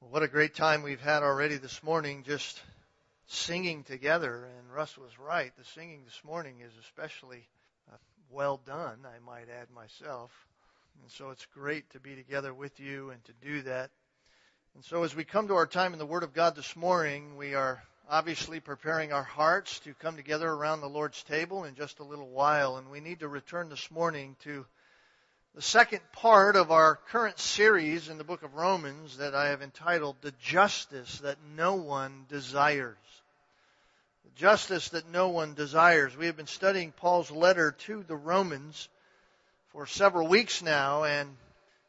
What a great time we've had already this morning just singing together. And Russ was right. The singing this morning is especially uh, well done, I might add myself. And so it's great to be together with you and to do that. And so as we come to our time in the Word of God this morning, we are obviously preparing our hearts to come together around the Lord's table in just a little while. And we need to return this morning to the second part of our current series in the book of Romans that I have entitled The Justice That No One Desires. The justice that no one desires. We have been studying Paul's letter to the Romans for several weeks now, and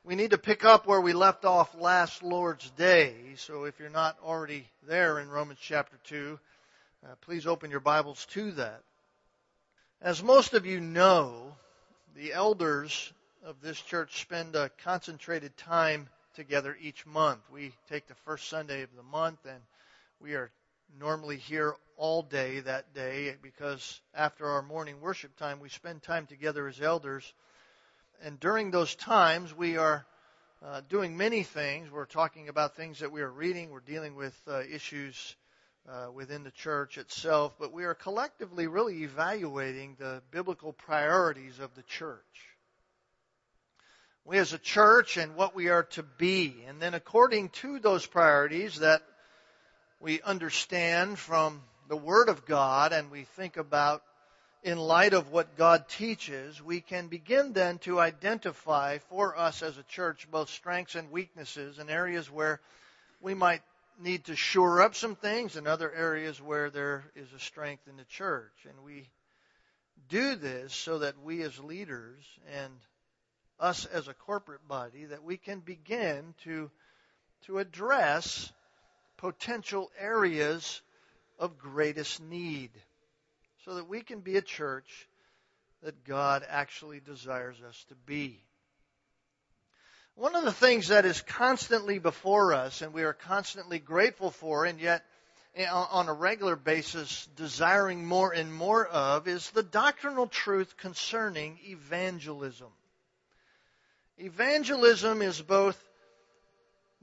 we need to pick up where we left off last Lord's Day. So if you're not already there in Romans chapter 2, uh, please open your Bibles to that. As most of you know, the elders of this church spend a concentrated time together each month. We take the first Sunday of the month and we are normally here all day that day because after our morning worship time we spend time together as elders. And during those times we are uh, doing many things. We're talking about things that we are reading. We're dealing with uh, issues uh, within the church itself, but we are collectively really evaluating the biblical priorities of the church we as a church and what we are to be. And then according to those priorities that we understand from the Word of God and we think about in light of what God teaches, we can begin then to identify for us as a church both strengths and weaknesses and areas where we might need to shore up some things and other areas where there is a strength in the church. And we do this so that we as leaders and us as a corporate body that we can begin to, to address potential areas of greatest need so that we can be a church that God actually desires us to be. One of the things that is constantly before us and we are constantly grateful for and yet eh, on a regular basis desiring more and more of is the doctrinal truth concerning evangelism. Evangelism is both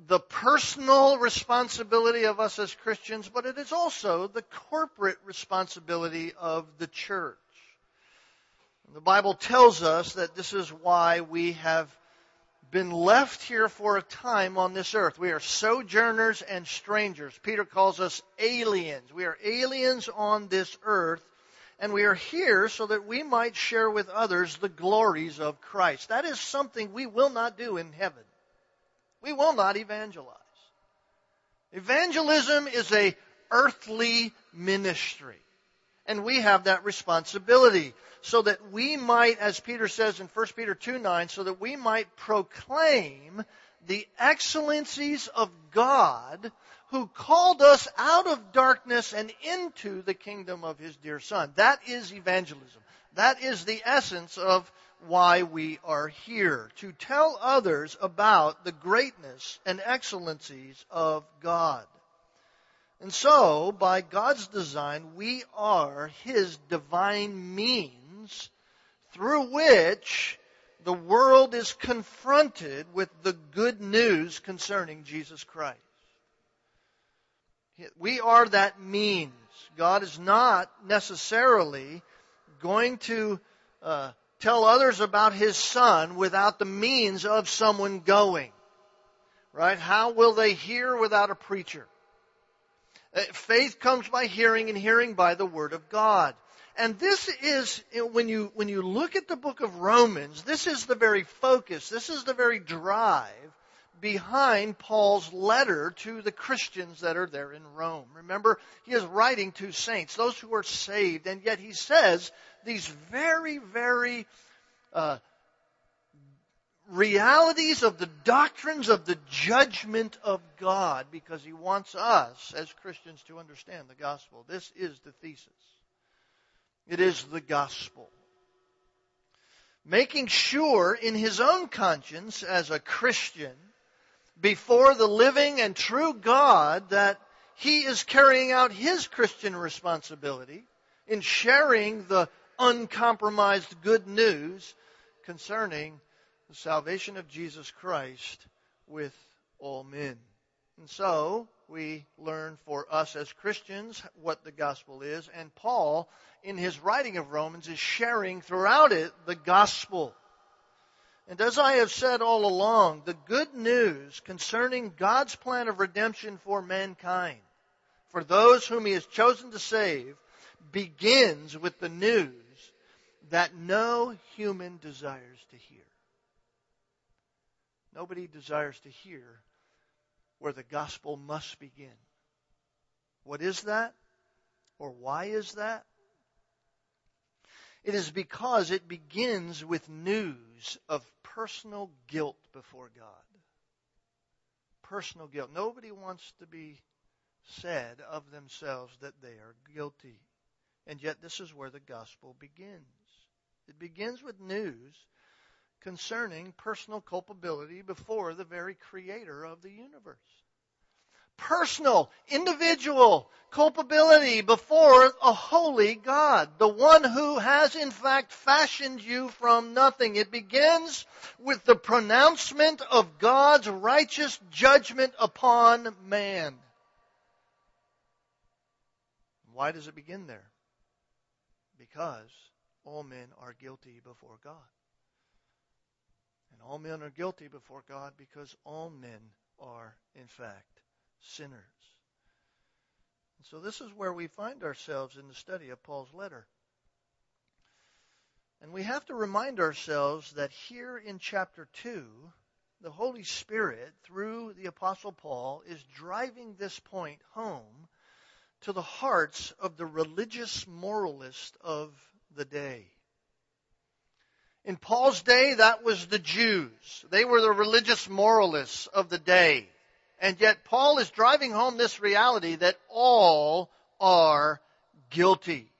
the personal responsibility of us as Christians, but it is also the corporate responsibility of the church. The Bible tells us that this is why we have been left here for a time on this earth. We are sojourners and strangers. Peter calls us aliens. We are aliens on this earth and we are here so that we might share with others the glories of Christ. That is something we will not do in heaven. We will not evangelize. Evangelism is a earthly ministry. And we have that responsibility so that we might, as Peter says in 1 Peter 2 9, so that we might proclaim the excellencies of God who called us out of darkness and into the kingdom of his dear son. That is evangelism. That is the essence of why we are here. To tell others about the greatness and excellencies of God. And so, by God's design, we are his divine means through which the world is confronted with the good news concerning Jesus Christ. We are that means. God is not necessarily going to uh, tell others about His Son without the means of someone going. Right? How will they hear without a preacher? Uh, faith comes by hearing and hearing by the Word of God. And this is, when you, when you look at the book of Romans, this is the very focus, this is the very drive behind Paul's letter to the Christians that are there in Rome. Remember, he is writing to saints, those who are saved, and yet he says these very, very uh, realities of the doctrines of the judgment of God because he wants us as Christians to understand the gospel. This is the thesis. It is the gospel. Making sure in his own conscience as a Christian before the living and true God that he is carrying out his Christian responsibility in sharing the uncompromised good news concerning the salvation of Jesus Christ with all men. And so we learn for us as Christians what the gospel is, and Paul, in his writing of Romans, is sharing throughout it the gospel. And as I have said all along, the good news concerning God's plan of redemption for mankind, for those whom He has chosen to save, begins with the news that no human desires to hear. Nobody desires to hear where the gospel must begin. What is that? Or why is that? It is because it begins with news of personal guilt before God. Personal guilt. Nobody wants to be said of themselves that they are guilty. And yet, this is where the gospel begins. It begins with news concerning personal culpability before the very creator of the universe. Personal, individual culpability before a holy God, the one who has in fact fashioned you from nothing. It begins with the pronouncement of God's righteous judgment upon man. Why does it begin there? Because all men are guilty before God. And all men are guilty before God because all men are, in fact, sinners. And so this is where we find ourselves in the study of Paul's letter. And we have to remind ourselves that here in chapter 2, the Holy Spirit, through the Apostle Paul, is driving this point home to the hearts of the religious moralist of the day. In Paul's day, that was the Jews. They were the religious moralists of the day. And yet Paul is driving home this reality that all are guilty.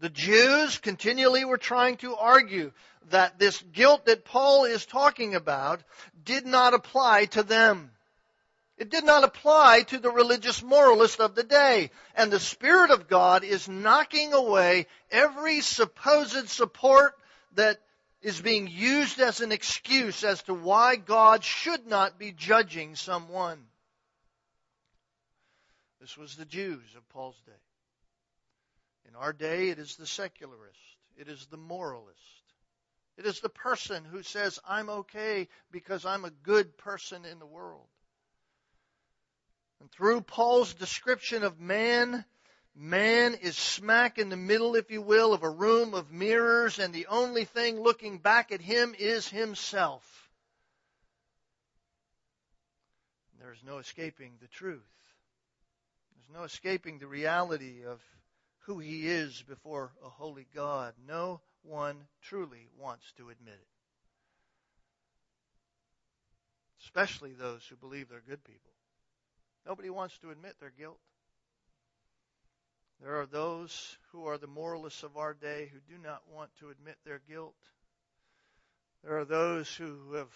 The Jews continually were trying to argue that this guilt that Paul is talking about did not apply to them. It did not apply to the religious moralist of the day. And the Spirit of God is knocking away every supposed support that is being used as an excuse as to why God should not be judging someone. This was the Jews of Paul's day. In our day, it is the secularist. It is the moralist. It is the person who says, I'm okay because I'm a good person in the world. And through Paul's description of man, man is smack in the middle, if you will, of a room of mirrors, and the only thing looking back at him is himself. There's no escaping the truth. There's no escaping the reality of who he is before a holy God. No one truly wants to admit it. Especially those who believe they're good people. Nobody wants to admit their guilt. There are those who are the moralists of our day who do not want to admit their guilt. There are those who have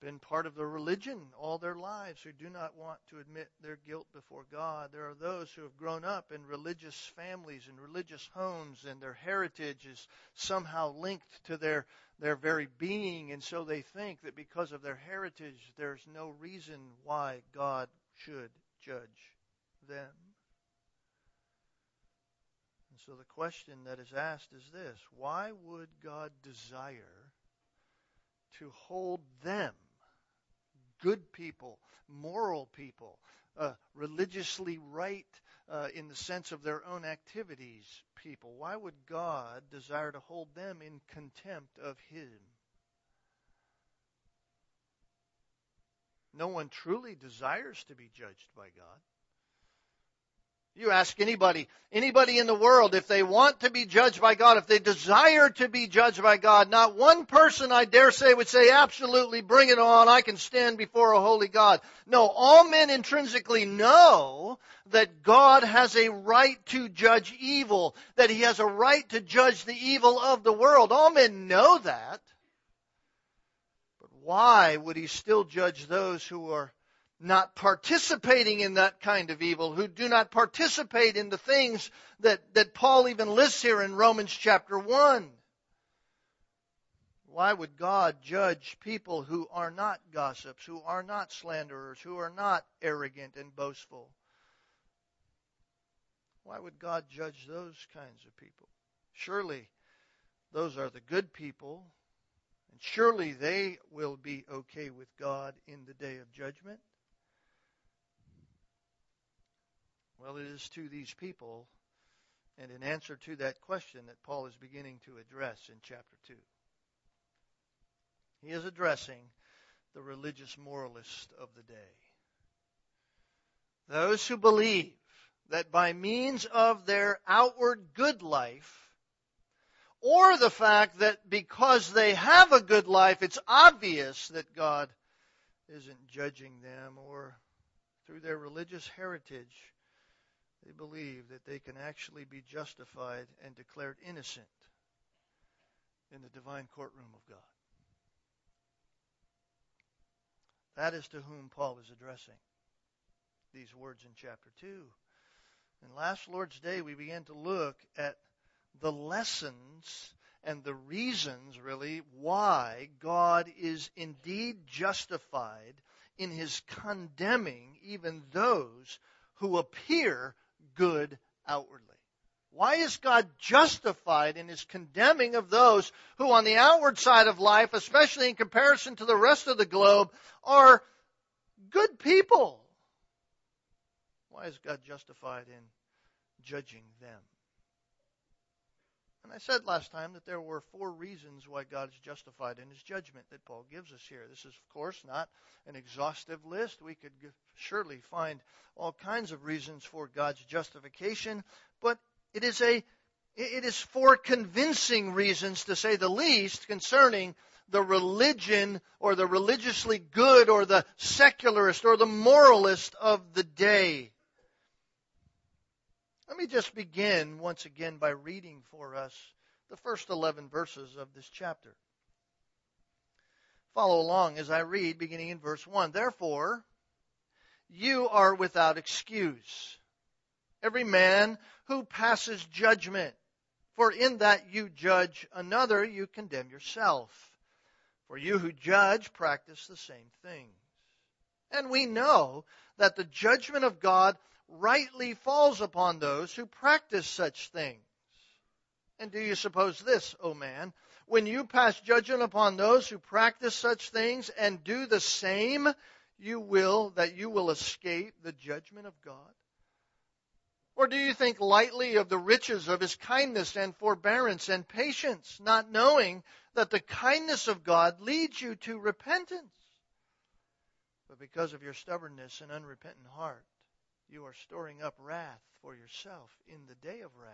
been part of the religion all their lives who do not want to admit their guilt before God. There are those who have grown up in religious families and religious homes and their heritage is somehow linked to their, their very being and so they think that because of their heritage there's no reason why God should judge them. So the question that is asked is this why would God desire to hold them, good people, moral people, uh, religiously right uh, in the sense of their own activities people? Why would God desire to hold them in contempt of Him? No one truly desires to be judged by God. You ask anybody, anybody in the world, if they want to be judged by God, if they desire to be judged by God, not one person, I dare say, would say, absolutely, bring it on, I can stand before a holy God. No, all men intrinsically know that God has a right to judge evil, that He has a right to judge the evil of the world. All men know that. But why would He still judge those who are not participating in that kind of evil, who do not participate in the things that, that Paul even lists here in Romans chapter 1. Why would God judge people who are not gossips, who are not slanderers, who are not arrogant and boastful? Why would God judge those kinds of people? Surely those are the good people, and surely they will be okay with God in the day of judgment. Well, it is to these people and in answer to that question that Paul is beginning to address in chapter 2. He is addressing the religious moralist of the day. Those who believe that by means of their outward good life, or the fact that because they have a good life, it's obvious that God isn't judging them, or through their religious heritage, they believe that they can actually be justified and declared innocent in the divine courtroom of God. That is to whom Paul is addressing these words in chapter 2. And last Lord's Day, we began to look at the lessons and the reasons, really, why God is indeed justified in his condemning even those who appear good outwardly. Why is God justified in his condemning of those who on the outward side of life, especially in comparison to the rest of the globe, are good people? Why is God justified in judging them? And I said last time that there were four reasons why God is justified in his judgment that Paul gives us here. This is, of course, not an exhaustive list. We could surely find all kinds of reasons for God's justification, but it is a it is four convincing reasons, to say the least, concerning the religion or the religiously good or the secularist or the moralist of the day. Let me just begin once again by reading for us the first 11 verses of this chapter. Follow along as I read, beginning in verse 1. Therefore, you are without excuse, every man who passes judgment. For in that you judge another, you condemn yourself. For you who judge practice the same things. And we know that the judgment of God rightly falls upon those who practice such things. And do you suppose this, O man, when you pass judgment upon those who practice such things and do the same, you will, that you will escape the judgment of God? Or do you think lightly of the riches of his kindness and forbearance and patience, not knowing that the kindness of God leads you to repentance? But because of your stubbornness and unrepentant heart, you are storing up wrath for yourself in the day of wrath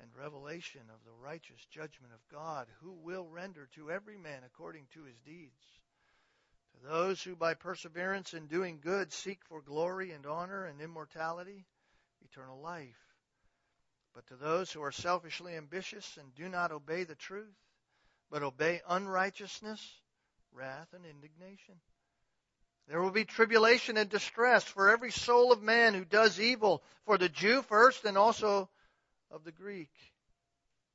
and revelation of the righteous judgment of God, who will render to every man according to his deeds. To those who by perseverance in doing good seek for glory and honor and immortality, eternal life. But to those who are selfishly ambitious and do not obey the truth, but obey unrighteousness, wrath and indignation. There will be tribulation and distress for every soul of man who does evil, for the Jew first and also of the Greek.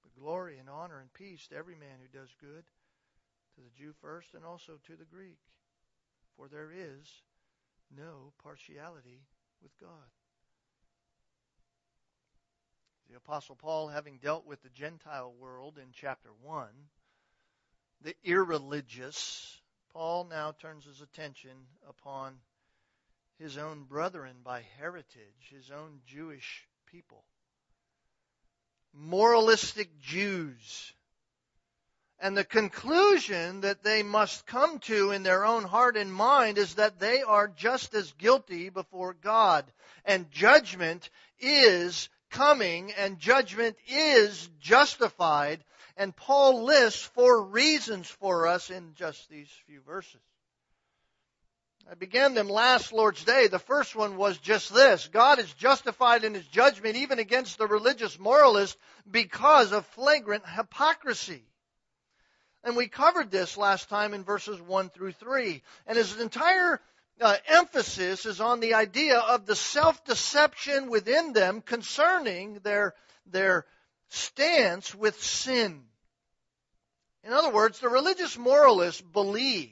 But glory and honor and peace to every man who does good, to the Jew first and also to the Greek. For there is no partiality with God. The Apostle Paul, having dealt with the Gentile world in chapter 1, the irreligious, Paul now turns his attention upon his own brethren by heritage, his own Jewish people. Moralistic Jews. And the conclusion that they must come to in their own heart and mind is that they are just as guilty before God. And judgment is coming and judgment is justified and Paul lists four reasons for us in just these few verses. I began them last Lord's Day. The first one was just this. God is justified in his judgment even against the religious moralist because of flagrant hypocrisy. And we covered this last time in verses 1 through 3. And his entire uh, emphasis is on the idea of the self-deception within them concerning their, their stance with sin. In other words, the religious moralists believes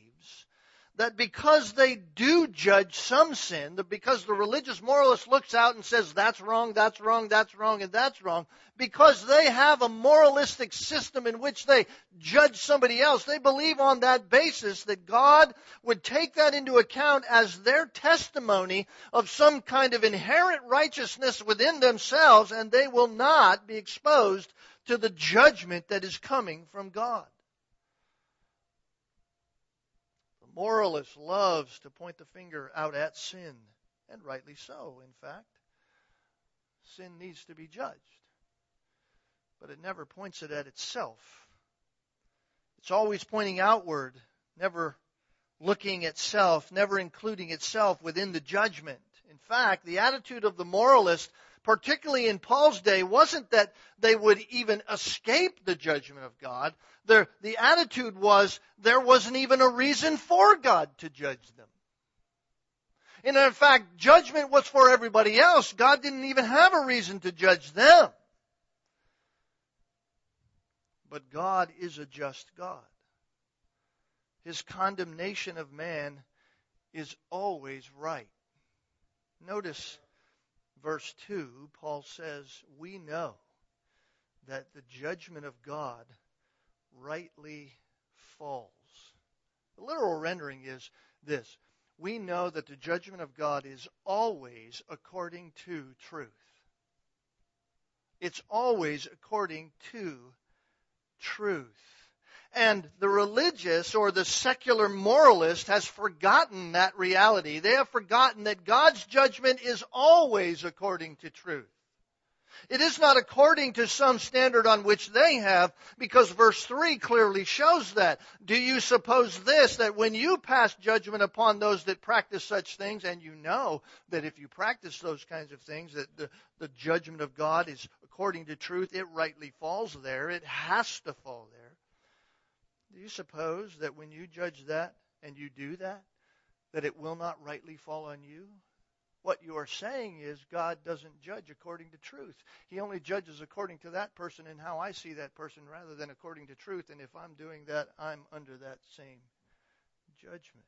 that because they do judge some sin, that because the religious moralist looks out and says, that's wrong, that's wrong, that's wrong, and that's wrong, because they have a moralistic system in which they judge somebody else, they believe on that basis that God would take that into account as their testimony of some kind of inherent righteousness within themselves, and they will not be exposed to the judgment that is coming from God. Moralist loves to point the finger out at sin, and rightly so, in fact. Sin needs to be judged, but it never points it at itself. It's always pointing outward, never looking at self, never including itself within the judgment. In fact, the attitude of the moralist particularly in Paul's day, wasn't that they would even escape the judgment of God. Their, the attitude was there wasn't even a reason for God to judge them. And in fact, judgment was for everybody else. God didn't even have a reason to judge them. But God is a just God. His condemnation of man is always right. Notice verse 2, Paul says, We know that the judgment of God rightly falls. The literal rendering is this We know that the judgment of God is always according to truth. It's always according to truth. And the religious or the secular moralist has forgotten that reality. They have forgotten that God's judgment is always according to truth. It is not according to some standard on which they have, because verse 3 clearly shows that. Do you suppose this, that when you pass judgment upon those that practice such things, and you know that if you practice those kinds of things, that the, the judgment of God is according to truth, it rightly falls there, it has to fall there. Do you suppose that when you judge that and you do that, that it will not rightly fall on you? What you are saying is God doesn't judge according to truth. He only judges according to that person and how I see that person rather than according to truth. And if I'm doing that, I'm under that same judgment.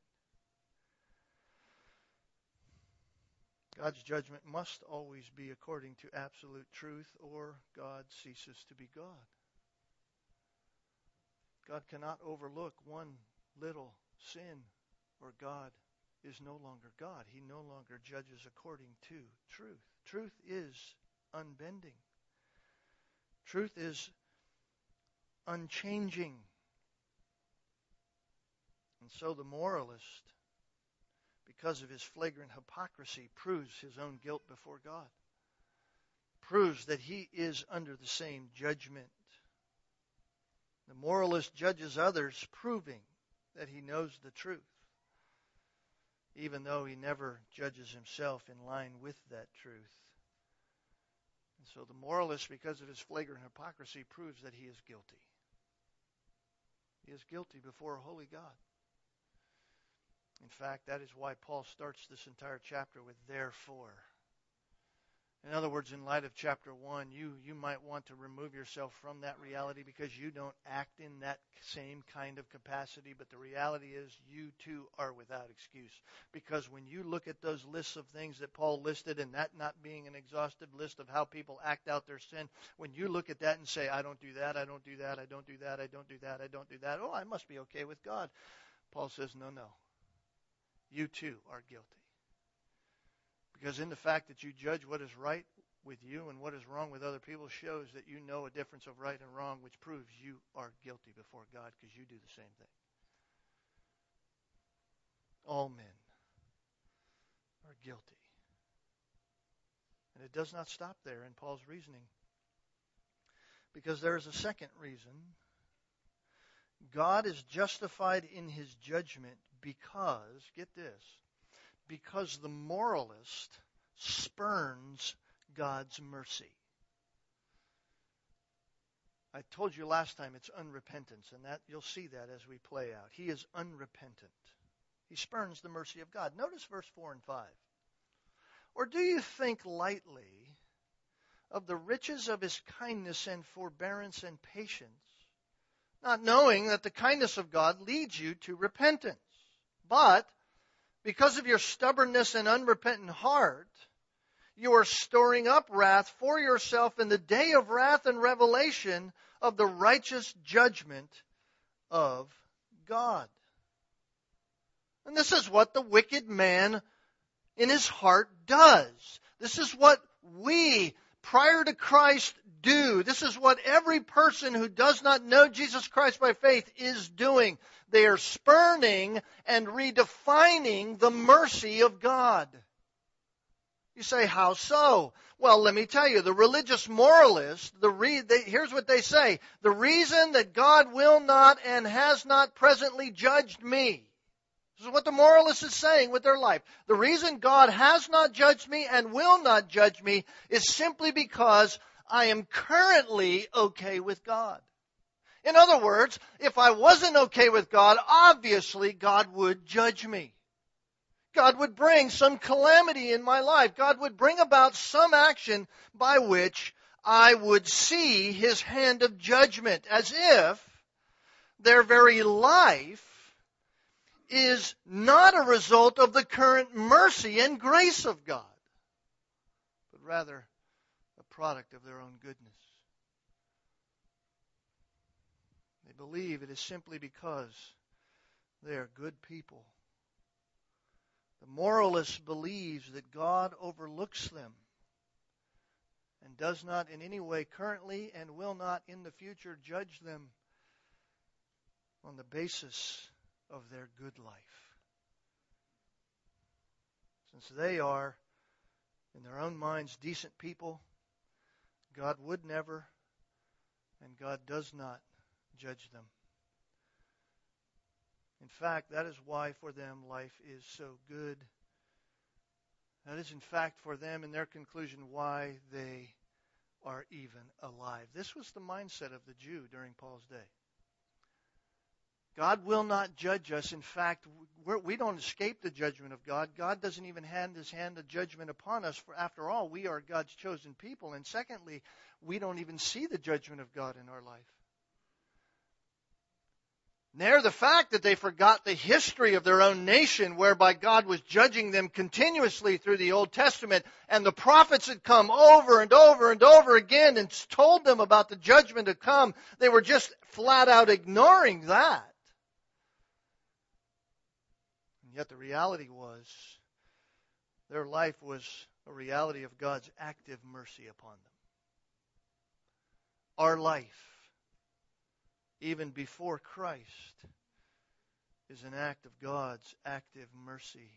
God's judgment must always be according to absolute truth, or God ceases to be God. God cannot overlook one little sin, or God is no longer God. He no longer judges according to truth. Truth is unbending. Truth is unchanging. And so the moralist, because of his flagrant hypocrisy, proves his own guilt before God, proves that he is under the same judgment the moralist judges others, proving that he knows the truth, even though he never judges himself in line with that truth. And so the moralist, because of his flagrant hypocrisy, proves that he is guilty. He is guilty before a holy God. In fact, that is why Paul starts this entire chapter with therefore. In other words, in light of chapter 1, you, you might want to remove yourself from that reality because you don't act in that same kind of capacity. But the reality is, you too are without excuse. Because when you look at those lists of things that Paul listed, and that not being an exhaustive list of how people act out their sin, when you look at that and say, I don't do that, I don't do that, I don't do that, I don't do that, I don't do that, oh, I must be okay with God. Paul says, no, no. You too are guilty. Because in the fact that you judge what is right with you and what is wrong with other people shows that you know a difference of right and wrong, which proves you are guilty before God because you do the same thing. All men are guilty. And it does not stop there in Paul's reasoning. Because there is a second reason. God is justified in his judgment because, get this, because the moralist spurns God's mercy. I told you last time it's unrepentance, and that you'll see that as we play out. He is unrepentant. He spurns the mercy of God. Notice verse 4 and 5. Or do you think lightly of the riches of his kindness and forbearance and patience, not knowing that the kindness of God leads you to repentance. But because of your stubbornness and unrepentant heart, you are storing up wrath for yourself in the day of wrath and revelation of the righteous judgment of God. And this is what the wicked man in his heart does. This is what we, prior to Christ, do. This is what every person who does not know Jesus Christ by faith is doing. They are spurning and redefining the mercy of God. You say, how so? Well, let me tell you, the religious moralists, the re- they, here's what they say. The reason that God will not and has not presently judged me. This is what the moralist is saying with their life. The reason God has not judged me and will not judge me is simply because I am currently okay with God. In other words, if I wasn't okay with God, obviously God would judge me. God would bring some calamity in my life. God would bring about some action by which I would see his hand of judgment as if their very life is not a result of the current mercy and grace of God, but rather a product of their own goodness. They believe it is simply because they are good people the moralist believes that God overlooks them and does not in any way currently and will not in the future judge them on the basis of their good life. Since they are, in their own minds, decent people, God would never and God does not judge them. In fact, that is why for them life is so good. That is, in fact, for them, in their conclusion, why they are even alive. This was the mindset of the Jew during Paul's day. God will not judge us. In fact, we're, we do not escape the judgment of God. God doesn't even hand His hand of judgment upon us. For after all, we are God's chosen people. And secondly, we don't even see the judgment of God in our life. There, the fact that they forgot the history of their own nation, whereby God was judging them continuously through the Old Testament, and the prophets had come over and over and over again and told them about the judgment to come, they were just flat out ignoring that. And yet the reality was, their life was a reality of God's active mercy upon them. Our life even before Christ, is an act of God's active mercy.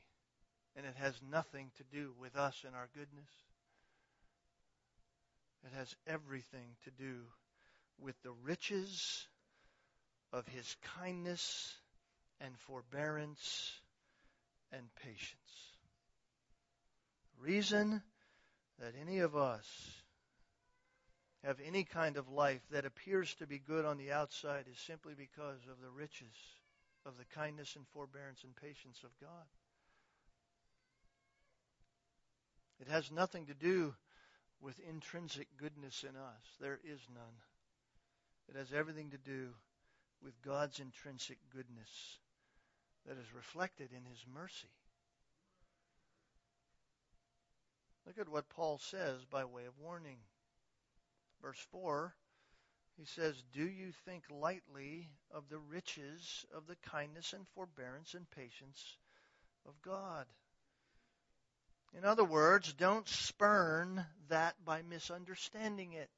And it has nothing to do with us and our goodness. It has everything to do with the riches of his kindness and forbearance and patience. The reason that any of us have any kind of life that appears to be good on the outside is simply because of the riches of the kindness and forbearance and patience of God. It has nothing to do with intrinsic goodness in us. There is none. It has everything to do with God's intrinsic goodness that is reflected in His mercy. Look at what Paul says by way of warning. Verse 4, he says, Do you think lightly of the riches of the kindness and forbearance and patience of God? In other words, don't spurn that by misunderstanding it.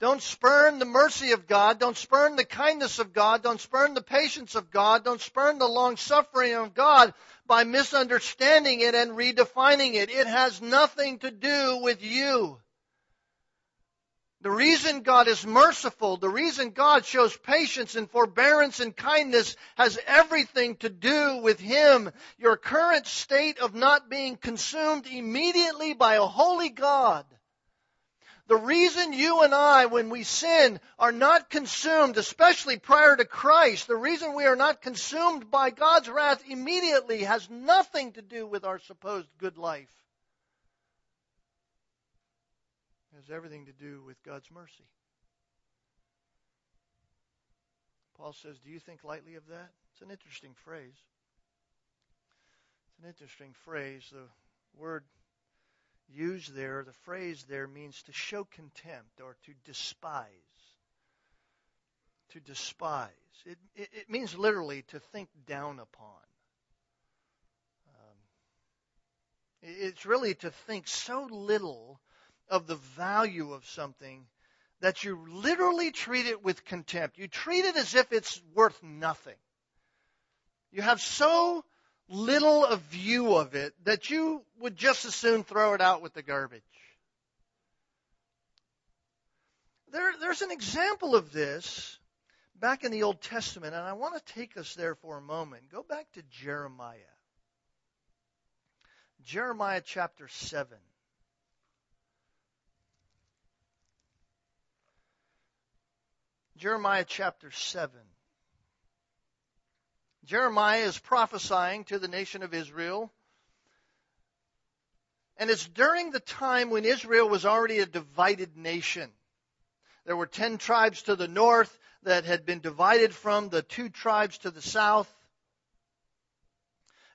Don't spurn the mercy of God. Don't spurn the kindness of God. Don't spurn the patience of God. Don't spurn the long suffering of God by misunderstanding it and redefining it. It has nothing to do with you. The reason God is merciful, the reason God shows patience and forbearance and kindness has everything to do with Him. Your current state of not being consumed immediately by a holy God. The reason you and I, when we sin, are not consumed, especially prior to Christ, the reason we are not consumed by God's wrath immediately has nothing to do with our supposed good life. It has everything to do with God's mercy. Paul says, Do you think lightly of that? It's an interesting phrase. It's an interesting phrase. The word used there, the phrase there means to show contempt or to despise. To despise. It, it, it means literally to think down upon. Um, it's really to think so little of the value of something that you literally treat it with contempt. You treat it as if it's worth nothing. You have so little a view of it that you would just as soon throw it out with the garbage. There, there's an example of this back in the Old Testament, and I want to take us there for a moment. Go back to Jeremiah. Jeremiah chapter 7. Jeremiah chapter 7. Jeremiah is prophesying to the nation of Israel. And it's during the time when Israel was already a divided nation. There were ten tribes to the north that had been divided from the two tribes to the south.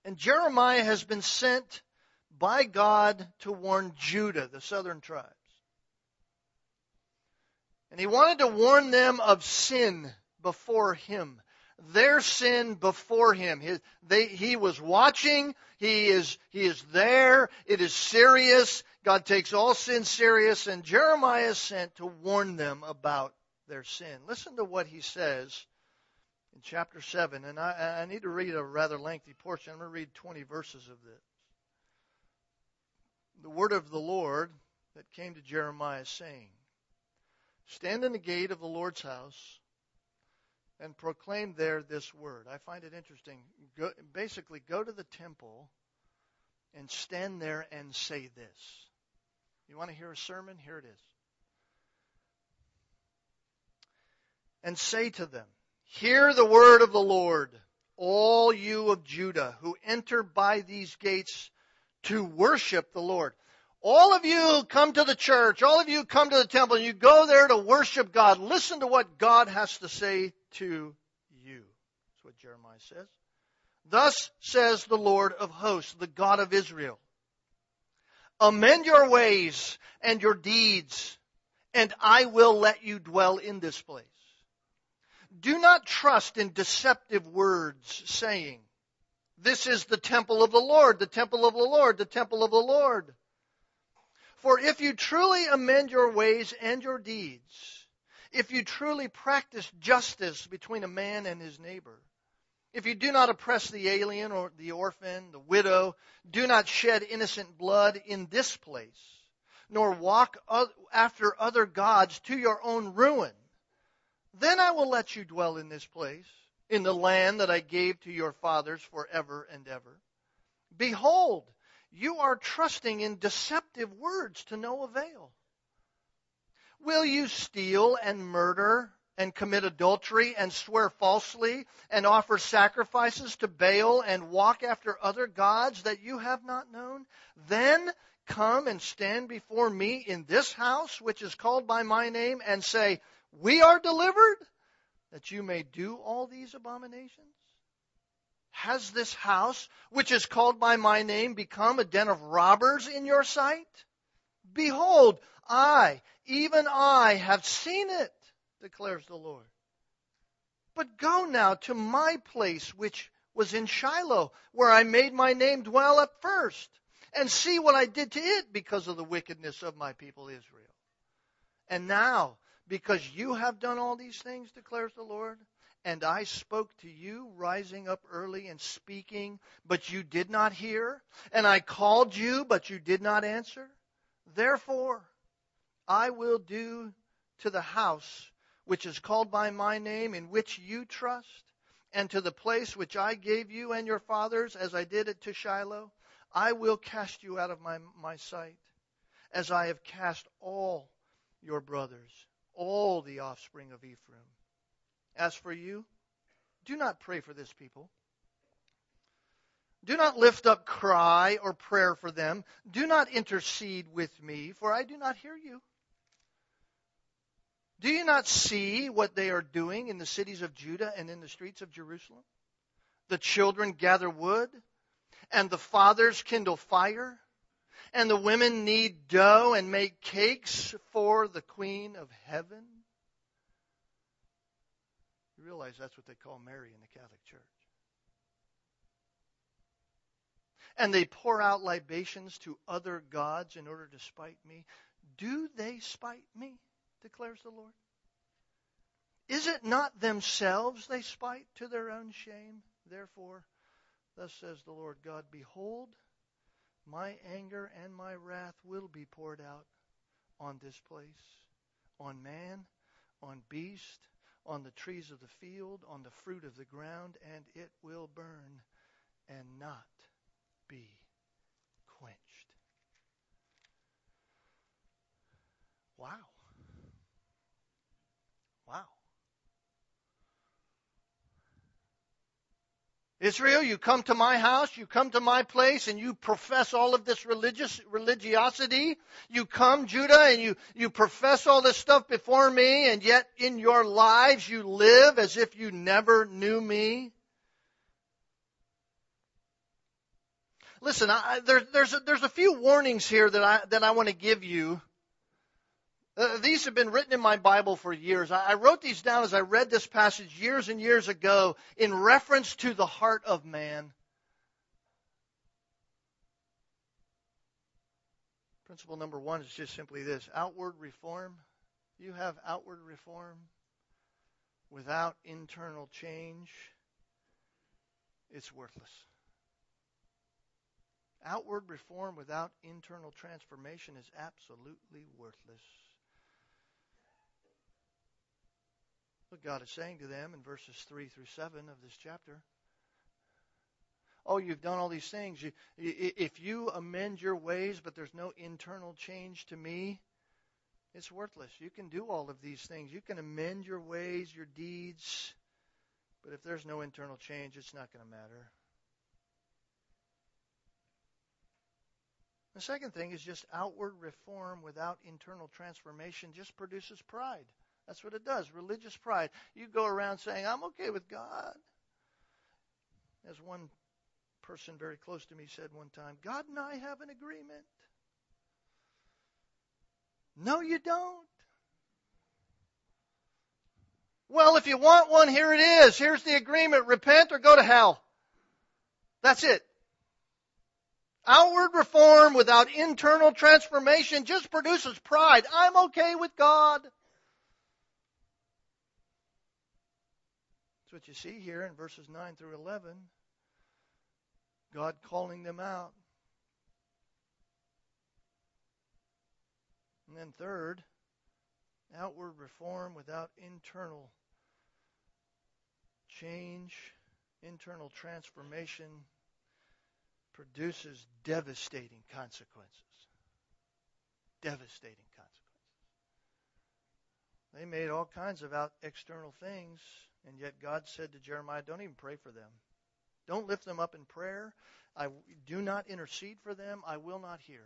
And Jeremiah has been sent by God to warn Judah, the southern tribes. And he wanted to warn them of sin before him. Their sin before him. His, they, he was watching. He is, he is there. It is serious. God takes all sin serious. And Jeremiah is sent to warn them about their sin. Listen to what he says in chapter 7. And I, I need to read a rather lengthy portion. I'm going to read 20 verses of this. The word of the Lord that came to Jeremiah saying, Stand in the gate of the Lord's house and proclaim there this word. I find it interesting. Go, basically, go to the temple and stand there and say this. You want to hear a sermon? Here it is. And say to them, Hear the word of the Lord, all you of Judah who enter by these gates to worship the Lord. All of you come to the church, all of you come to the temple, and you go there to worship God. Listen to what God has to say to you. That's what Jeremiah says. Thus says the Lord of hosts, the God of Israel. Amend your ways and your deeds, and I will let you dwell in this place. Do not trust in deceptive words, saying, This is the temple of the Lord, the temple of the Lord, the temple of the Lord. For if you truly amend your ways and your deeds, if you truly practice justice between a man and his neighbor, if you do not oppress the alien or the orphan, the widow, do not shed innocent blood in this place, nor walk after other gods to your own ruin, then I will let you dwell in this place, in the land that I gave to your fathers forever and ever. Behold, you are trusting in deceptive words to no avail. Will you steal and murder and commit adultery and swear falsely and offer sacrifices to Baal and walk after other gods that you have not known? Then come and stand before me in this house which is called by my name and say, we are delivered that you may do all these abominations? Has this house, which is called by my name, become a den of robbers in your sight? Behold, I, even I, have seen it, declares the Lord. But go now to my place, which was in Shiloh, where I made my name dwell at first, and see what I did to it because of the wickedness of my people Israel. And now, because you have done all these things, declares the Lord, and I spoke to you, rising up early and speaking, but you did not hear. And I called you, but you did not answer. Therefore, I will do to the house which is called by my name, in which you trust, and to the place which I gave you and your fathers, as I did it to Shiloh, I will cast you out of my, my sight, as I have cast all your brothers, all the offspring of Ephraim. As for you, do not pray for this people. Do not lift up cry or prayer for them. Do not intercede with me, for I do not hear you. Do you not see what they are doing in the cities of Judah and in the streets of Jerusalem? The children gather wood, and the fathers kindle fire, and the women knead dough and make cakes for the Queen of Heaven. You realize that's what they call Mary in the Catholic Church. And they pour out libations to other gods in order to spite me. Do they spite me? declares the Lord. Is it not themselves they spite to their own shame? Therefore, thus says the Lord God, Behold, my anger and my wrath will be poured out on this place, on man, on beast, on the trees of the field, on the fruit of the ground, and it will burn and not be quenched. Wow. Wow. Israel, you come to my house, you come to my place, and you profess all of this religious religiosity. You come, Judah, and you, you profess all this stuff before me, and yet in your lives you live as if you never knew me. Listen, I, there, there's a, there's a few warnings here that I that I want to give you uh, these have been written in my Bible for years. I, I wrote these down as I read this passage years and years ago in reference to the heart of man. Principle number one is just simply this outward reform. You have outward reform without internal change, it's worthless. Outward reform without internal transformation is absolutely worthless. What God is saying to them in verses 3 through 7 of this chapter. Oh, you've done all these things. If you amend your ways, but there's no internal change to me, it's worthless. You can do all of these things. You can amend your ways, your deeds, but if there's no internal change, it's not going to matter. The second thing is just outward reform without internal transformation just produces pride. That's what it does. Religious pride. You go around saying, I'm okay with God. As one person very close to me said one time, God and I have an agreement. No, you don't. Well, if you want one, here it is. Here's the agreement. Repent or go to hell. That's it. Outward reform without internal transformation just produces pride. I'm okay with God. That's what you see here in verses 9 through 11. God calling them out. And then, third, outward reform without internal change, internal transformation produces devastating consequences. Devastating consequences. They made all kinds of external things and yet God said to Jeremiah, Don't even pray for them. Don't lift them up in prayer. I do not intercede for them. I will not hear.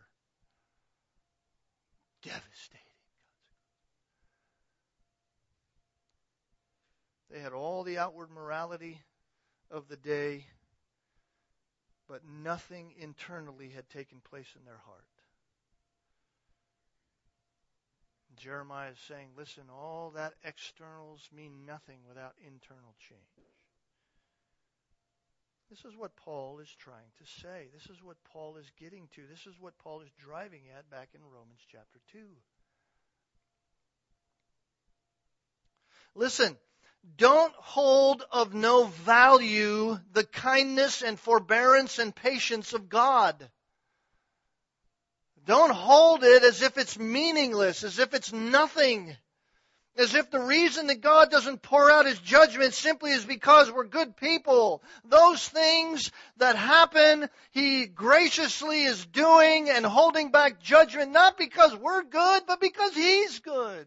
Devastating. They had all the outward morality of the day, but nothing internally had taken place in their heart. Jeremiah is saying, listen, all that externals mean nothing without internal change. This is what Paul is trying to say. This is what Paul is getting to. This is what Paul is driving at back in Romans chapter 2. Listen, don't hold of no value the kindness and forbearance and patience of God. Don't hold it as if it's meaningless, as if it's nothing. As if the reason that God doesn't pour out His judgment simply is because we're good people. Those things that happen, He graciously is doing and holding back judgment not because we're good, but because He's good.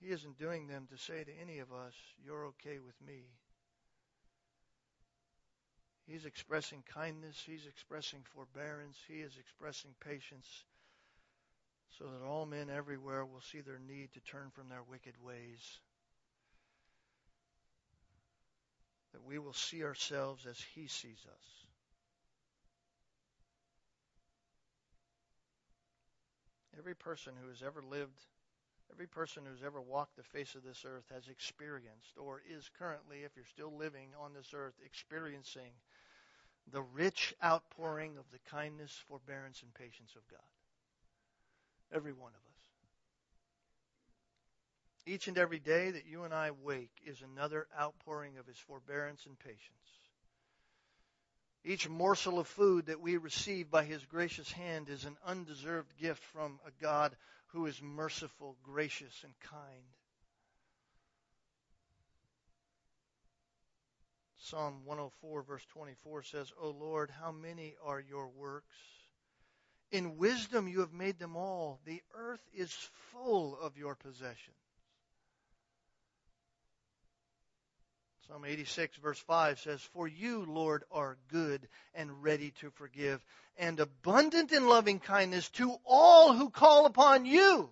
He isn't doing them to say to any of us, you're okay with me. He's expressing kindness. He's expressing forbearance. He is expressing patience so that all men everywhere will see their need to turn from their wicked ways. That we will see ourselves as He sees us. Every person who has ever lived, every person who's ever walked the face of this earth has experienced, or is currently, if you're still living on this earth, experiencing the rich outpouring of the kindness, forbearance, and patience of God. Every one of us. Each and every day that you and I wake is another outpouring of His forbearance and patience. Each morsel of food that we receive by His gracious hand is an undeserved gift from a God who is merciful, gracious, and kind. Psalm 104, verse 24 says, O Lord, how many are your works? In wisdom you have made them all. The earth is full of your possessions. Psalm 86, verse 5 says, For you, Lord, are good and ready to forgive, and abundant in loving kindness to all who call upon you.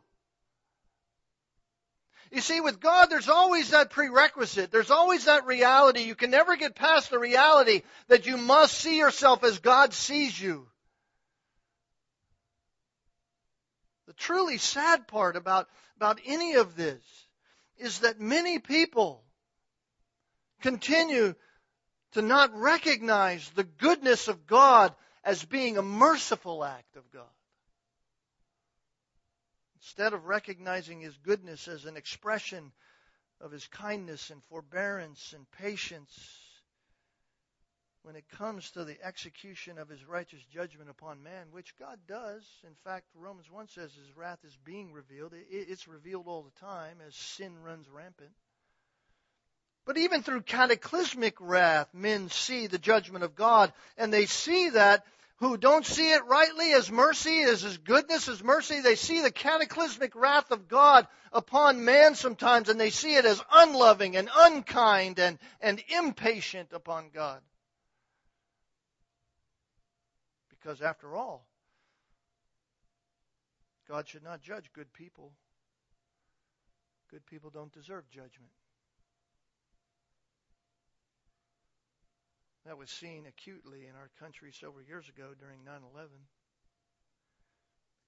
You see, with God, there's always that prerequisite. There's always that reality. You can never get past the reality that you must see yourself as God sees you. The truly sad part about, about any of this is that many people continue to not recognize the goodness of God as being a merciful act of God. Instead of recognizing His goodness as an expression of His kindness and forbearance and patience, when it comes to the execution of His righteous judgment upon man, which God does, in fact, Romans 1 says His wrath is being revealed. It's revealed all the time as sin runs rampant. But even through cataclysmic wrath, men see the judgment of God, and they see that who don't see it rightly as mercy, as his goodness, as mercy, they see the cataclysmic wrath of God upon man sometimes, and they see it as unloving and unkind and, and impatient upon God. Because after all, God should not judge good people. Good people don't deserve judgment. That was seen acutely in our country several years ago during 9 11.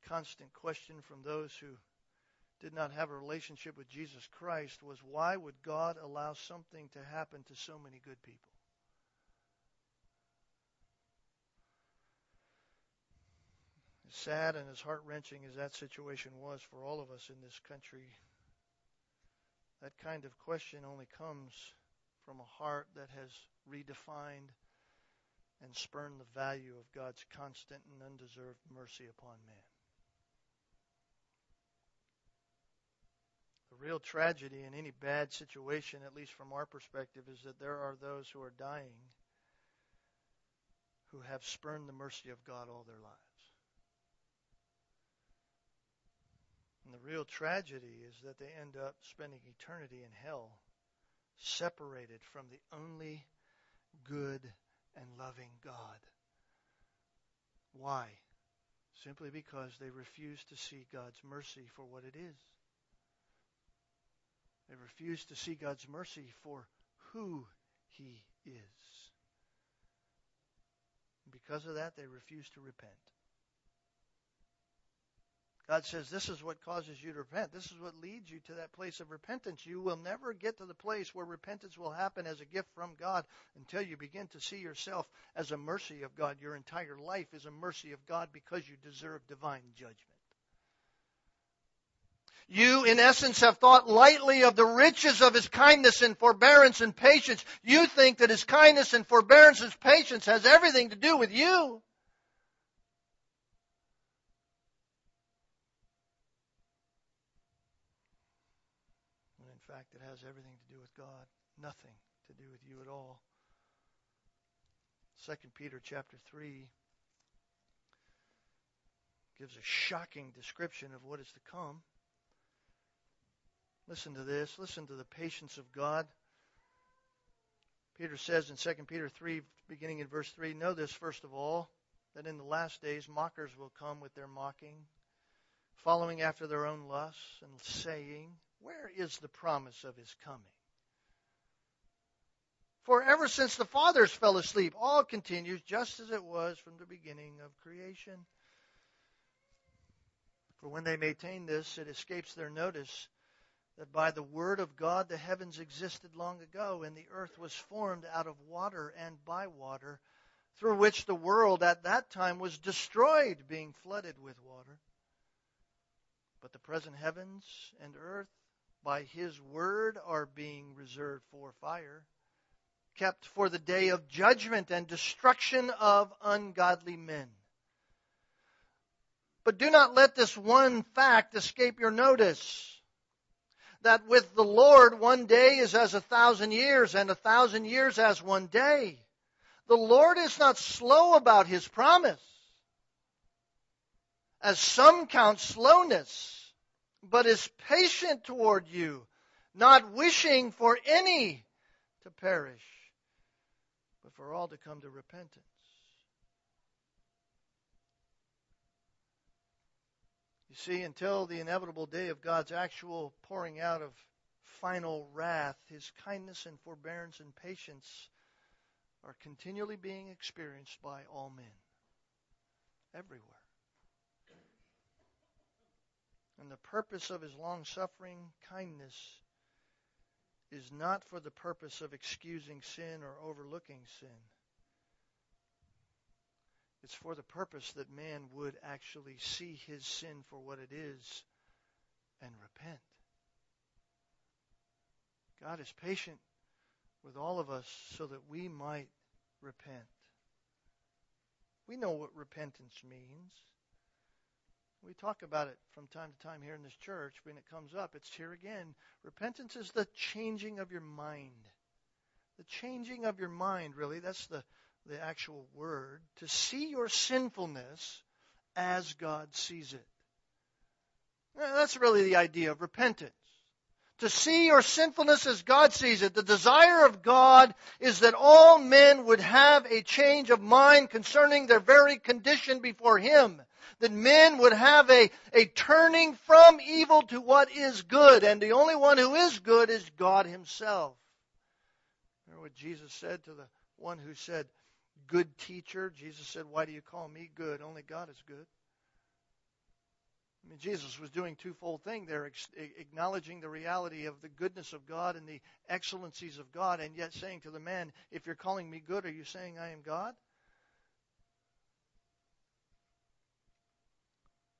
Constant question from those who did not have a relationship with Jesus Christ was why would God allow something to happen to so many good people? As sad and as heart wrenching as that situation was for all of us in this country, that kind of question only comes from a heart that has redefined and spurned the value of God's constant and undeserved mercy upon man. The real tragedy in any bad situation, at least from our perspective, is that there are those who are dying who have spurned the mercy of God all their lives. And the real tragedy is that they end up spending eternity in hell separated from the only good and loving God. Why? Simply because they refuse to see God's mercy for what it is. They refuse to see God's mercy for who He is. because of that, they refuse to repent. God says this is what causes you to repent. This is what leads you to that place of repentance. You will never get to the place where repentance will happen as a gift from God until you begin to see yourself as a mercy of God. Your entire life is a mercy of God because you deserve divine judgment. You, in essence, have thought lightly of the riches of His kindness and forbearance and patience. You think that His kindness and forbearance and patience has everything to do with you. Fact, it has everything to do with God, nothing to do with you at all. 2 Peter chapter 3 gives a shocking description of what is to come. Listen to this. Listen to the patience of God. Peter says in 2 Peter 3, beginning in verse 3, Know this, first of all, that in the last days mockers will come with their mocking, following after their own lusts, and saying, Where is the promise of his coming? For ever since the fathers fell asleep, all continues just as it was from the beginning of creation. For when they maintain this, it escapes their notice that by the word of God the heavens existed long ago, and the earth was formed out of water and by water, through which the world at that time was destroyed, being flooded with water. But the present heavens and earth by his word are being reserved for fire, kept for the day of judgment and destruction of ungodly men. But do not let this one fact escape your notice that with the Lord one day is as a thousand years, and a thousand years as one day. The Lord is not slow about his promise, as some count slowness, but is patient toward you, not wishing for any to perish, but for all to come to repentance. You see, until the inevitable day of God's actual pouring out of final wrath, his kindness and forbearance and patience are continually being experienced by all men, everywhere. And the purpose of his long suffering kindness is not for the purpose of excusing sin or overlooking sin it's for the purpose that man would actually see his sin for what it is and repent. God is patient with all of us so that we might repent. We know what repentance means. We talk about it from time to time here in this church. When it comes up, it's here again. Repentance is the changing of your mind. The changing of your mind, really. That's the the actual word, to see your sinfulness as God sees it. That's really the idea of repentance. To see your sinfulness as God sees it. The desire of God is that all men would have a change of mind concerning their very condition before Him. That men would have a, a turning from evil to what is good. And the only one who is good is God Himself. Remember what Jesus said to the one who said, good teacher. Jesus said, Why do you call me good? Only God is good. I mean, Jesus was doing twofold thing there, acknowledging the reality of the goodness of God and the excellencies of God, and yet saying to the man, If you're calling me good, are you saying I am God?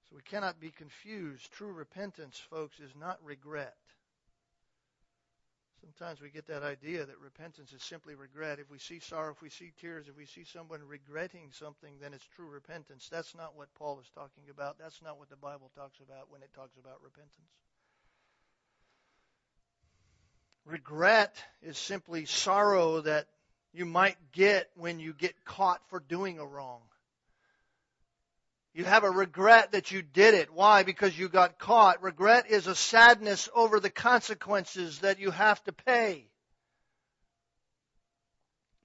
So we cannot be confused. True repentance, folks, is not regret. Sometimes we get that idea that repentance is simply regret. If we see sorrow, if we see tears, if we see someone regretting something, then it's true repentance. That's not what Paul is talking about. That's not what the Bible talks about when it talks about repentance. Regret is simply sorrow that you might get when you get caught for doing a wrong. You have a regret that you did it. Why? Because you got caught. Regret is a sadness over the consequences that you have to pay.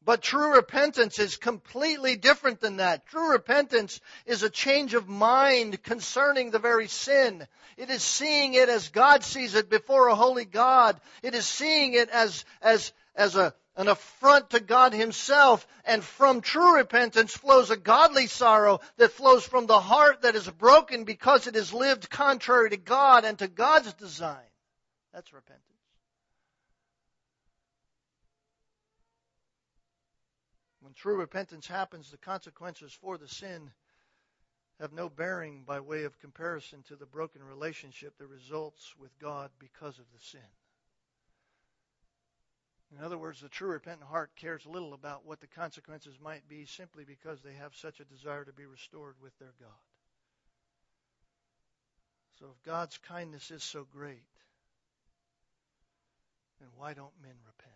But true repentance is completely different than that. True repentance is a change of mind concerning the very sin. It is seeing it as God sees it before a holy God. It is seeing it as, as, as a, an affront to God Himself, and from true repentance flows a godly sorrow that flows from the heart that is broken because it has lived contrary to God and to God's design. That's repentance. When true repentance happens, the consequences for the sin have no bearing by way of comparison to the broken relationship that results with God because of the sin. In other words, the true repentant heart cares little about what the consequences might be simply because they have such a desire to be restored with their God. So if God's kindness is so great, then why don't men repent?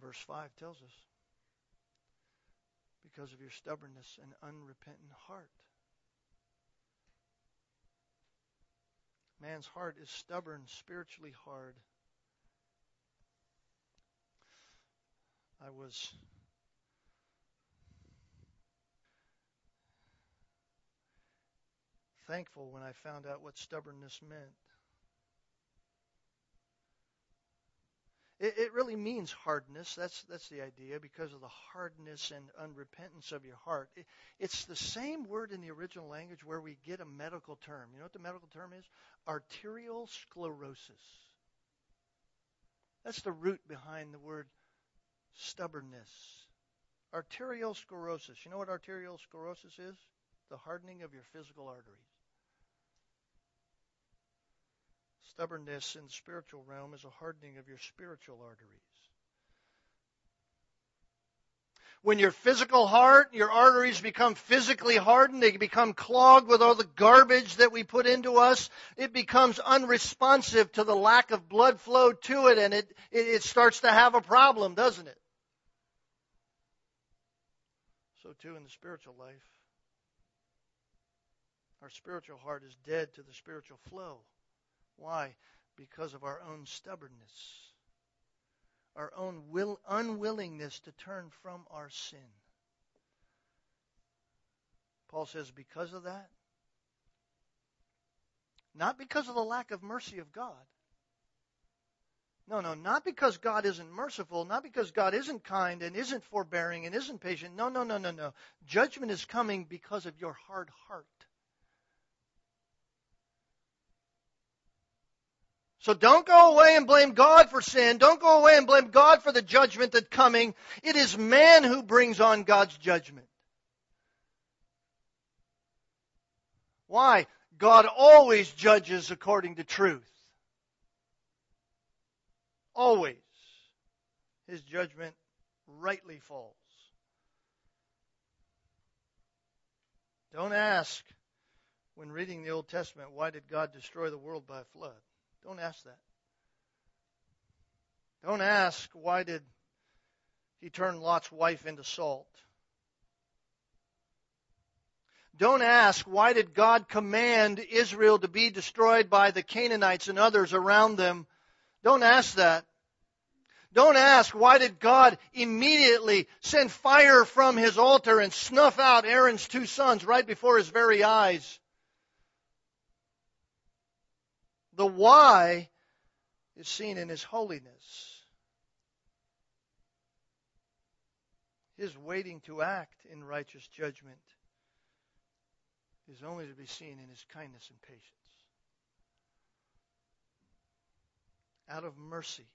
Verse 5 tells us because of your stubbornness and unrepentant heart. Man's heart is stubborn, spiritually hard. I was thankful when I found out what stubbornness meant. It, it, really means hardness. That's that's the idea because of the hardness and unrepentance of your heart. It, it's the same word in the original language where we get a medical term. You know what the medical term is? Arterial sclerosis. That's the root behind the word stubbornness. Arterial sclerosis. You know what arterial sclerosis is? The hardening of your physical arteries. Stubbornness in the spiritual realm is a hardening of your spiritual arteries. When your physical heart, your arteries become physically hardened, they become clogged with all the garbage that we put into us, it becomes unresponsive to the lack of blood flow to it and it, it, it starts to have a problem, doesn't it? So too in the spiritual life. Our spiritual heart is dead to the spiritual flow. Why? Because of our own stubbornness, our own will, unwillingness to turn from our sin. Paul says, because of that, not because of the lack of mercy of God. No, no, not because God isn't merciful, not because God isn't kind and isn't forbearing and isn't patient. No, no, no, no, no. Judgment is coming because of your hard heart. So don't go away and blame God for sin. Don't go away and blame God for the judgment that's coming. It is man who brings on God's judgment. Why? God always judges according to truth. Always. His judgment rightly falls. Don't ask when reading the Old Testament, why did God destroy the world by a flood? Don't ask that. Don't ask, why did he turn Lot's wife into salt? Don't ask, why did God command Israel to be destroyed by the Canaanites and others around them? Don't ask that. Don't ask, why did God immediately send fire from his altar and snuff out Aaron's two sons right before his very eyes? The why is seen in his holiness. His waiting to act in righteous judgment is only to be seen in his kindness and patience. Out of mercy,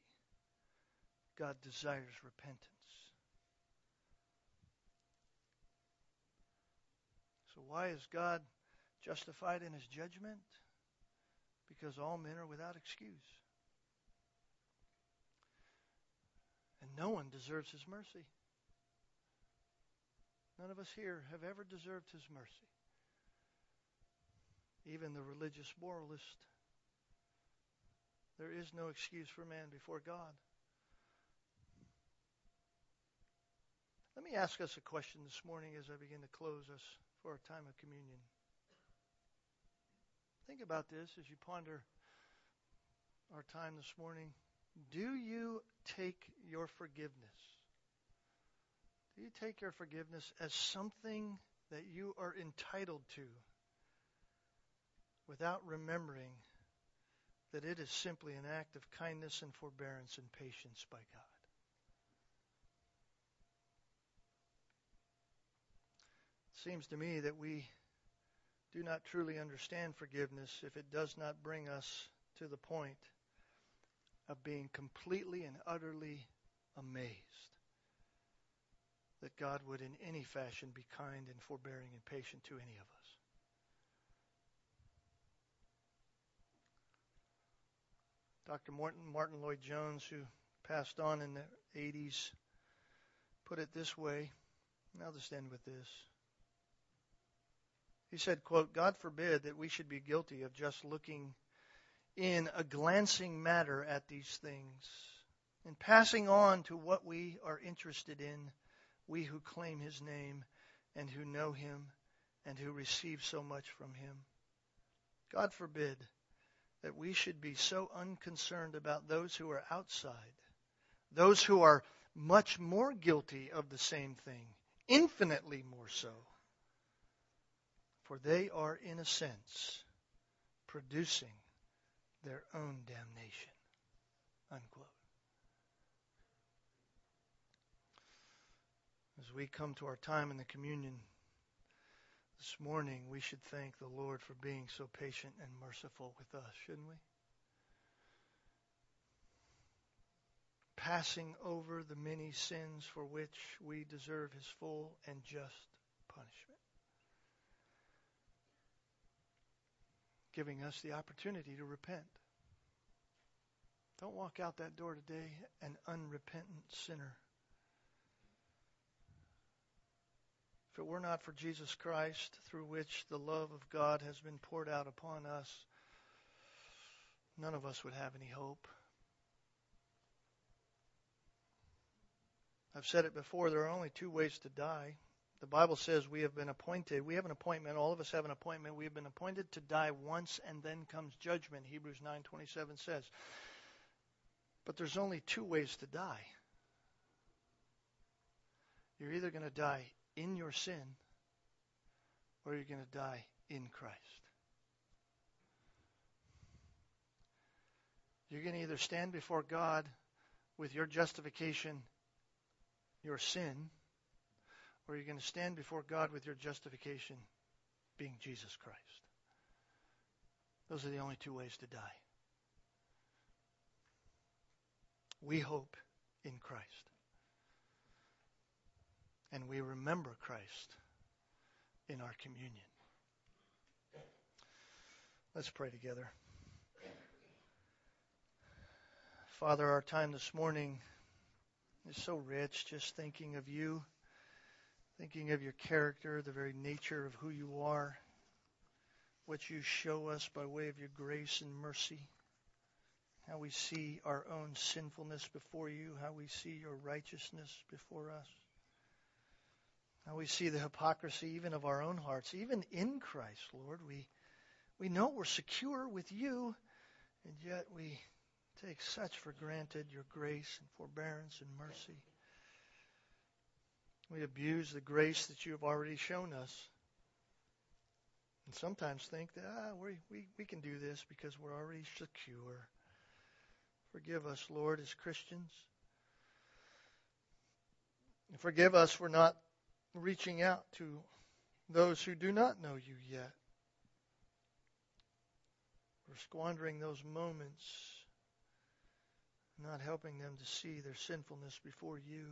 God desires repentance. So, why is God justified in his judgment? Because all men are without excuse. And no one deserves his mercy. None of us here have ever deserved his mercy. Even the religious moralist. There is no excuse for man before God. Let me ask us a question this morning as I begin to close us for our time of communion. Think about this as you ponder our time this morning. Do you take your forgiveness? Do you take your forgiveness as something that you are entitled to without remembering that it is simply an act of kindness and forbearance and patience by God? It seems to me that we do not truly understand forgiveness if it does not bring us to the point of being completely and utterly amazed that God would in any fashion be kind and forbearing and patient to any of us. Dr. Martin, Martyn Lloyd-Jones, who passed on in the 80s, put it this way. I'll just end with this. He said, quote, God forbid that we should be guilty of just looking in a glancing manner at these things and passing on to what we are interested in, we who claim his name and who know him and who receive so much from him. God forbid that we should be so unconcerned about those who are outside, those who are much more guilty of the same thing, infinitely more so. For they are, in a sense, producing their own damnation. Unquote. As we come to our time in the communion this morning, we should thank the Lord for being so patient and merciful with us, shouldn't we? Passing over the many sins for which we deserve his full and just punishment. Giving us the opportunity to repent. Don't walk out that door today an unrepentant sinner. If it were not for Jesus Christ, through which the love of God has been poured out upon us, none of us would have any hope. I've said it before, there are only two ways to die. The Bible says we have been appointed. We have an appointment. All of us have an appointment. We have been appointed to die once and then comes judgment, Hebrews 9:27 says. But there's only two ways to die. You're either going to die in your sin or you're going to die in Christ. You're going to either stand before God with your justification, your sin, or you're going to stand before God with your justification being Jesus Christ. Those are the only two ways to die. We hope in Christ and we remember Christ in our communion. Let's pray together. Father, our time this morning is so rich just thinking of you, thinking of your character, the very nature of who you are, what you show us by way of your grace and mercy, how we see our own sinfulness before you, how we see your righteousness before us. Now we see the hypocrisy even of our own hearts, even in Christ, Lord. We, we know we're secure with you, and yet we take such for granted your grace and forbearance and mercy. We abuse the grace that you have already shown us. And sometimes think that ah, we, we, we can do this because we're already secure. Forgive us, Lord, as Christians. And forgive us for not reaching out to those who do not know you yet. For squandering those moments, not helping them to see their sinfulness before you.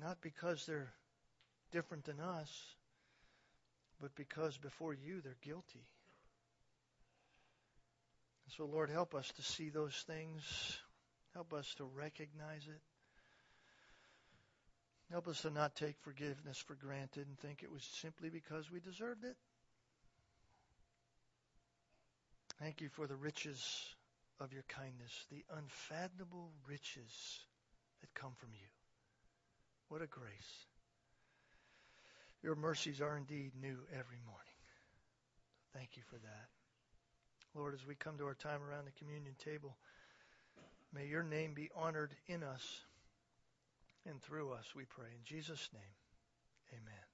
Not because they're different than us, but because before you they're guilty. So, Lord, help us to see those things. Help us to recognize it. Help us to not take forgiveness for granted and think it was simply because we deserved it. Thank you for the riches of your kindness, the unfathomable riches that come from you. What a grace. Your mercies are indeed new every morning. Thank you for that. Lord, as we come to our time around the communion table, may your name be honored in us and through us, we pray. In Jesus' name, amen.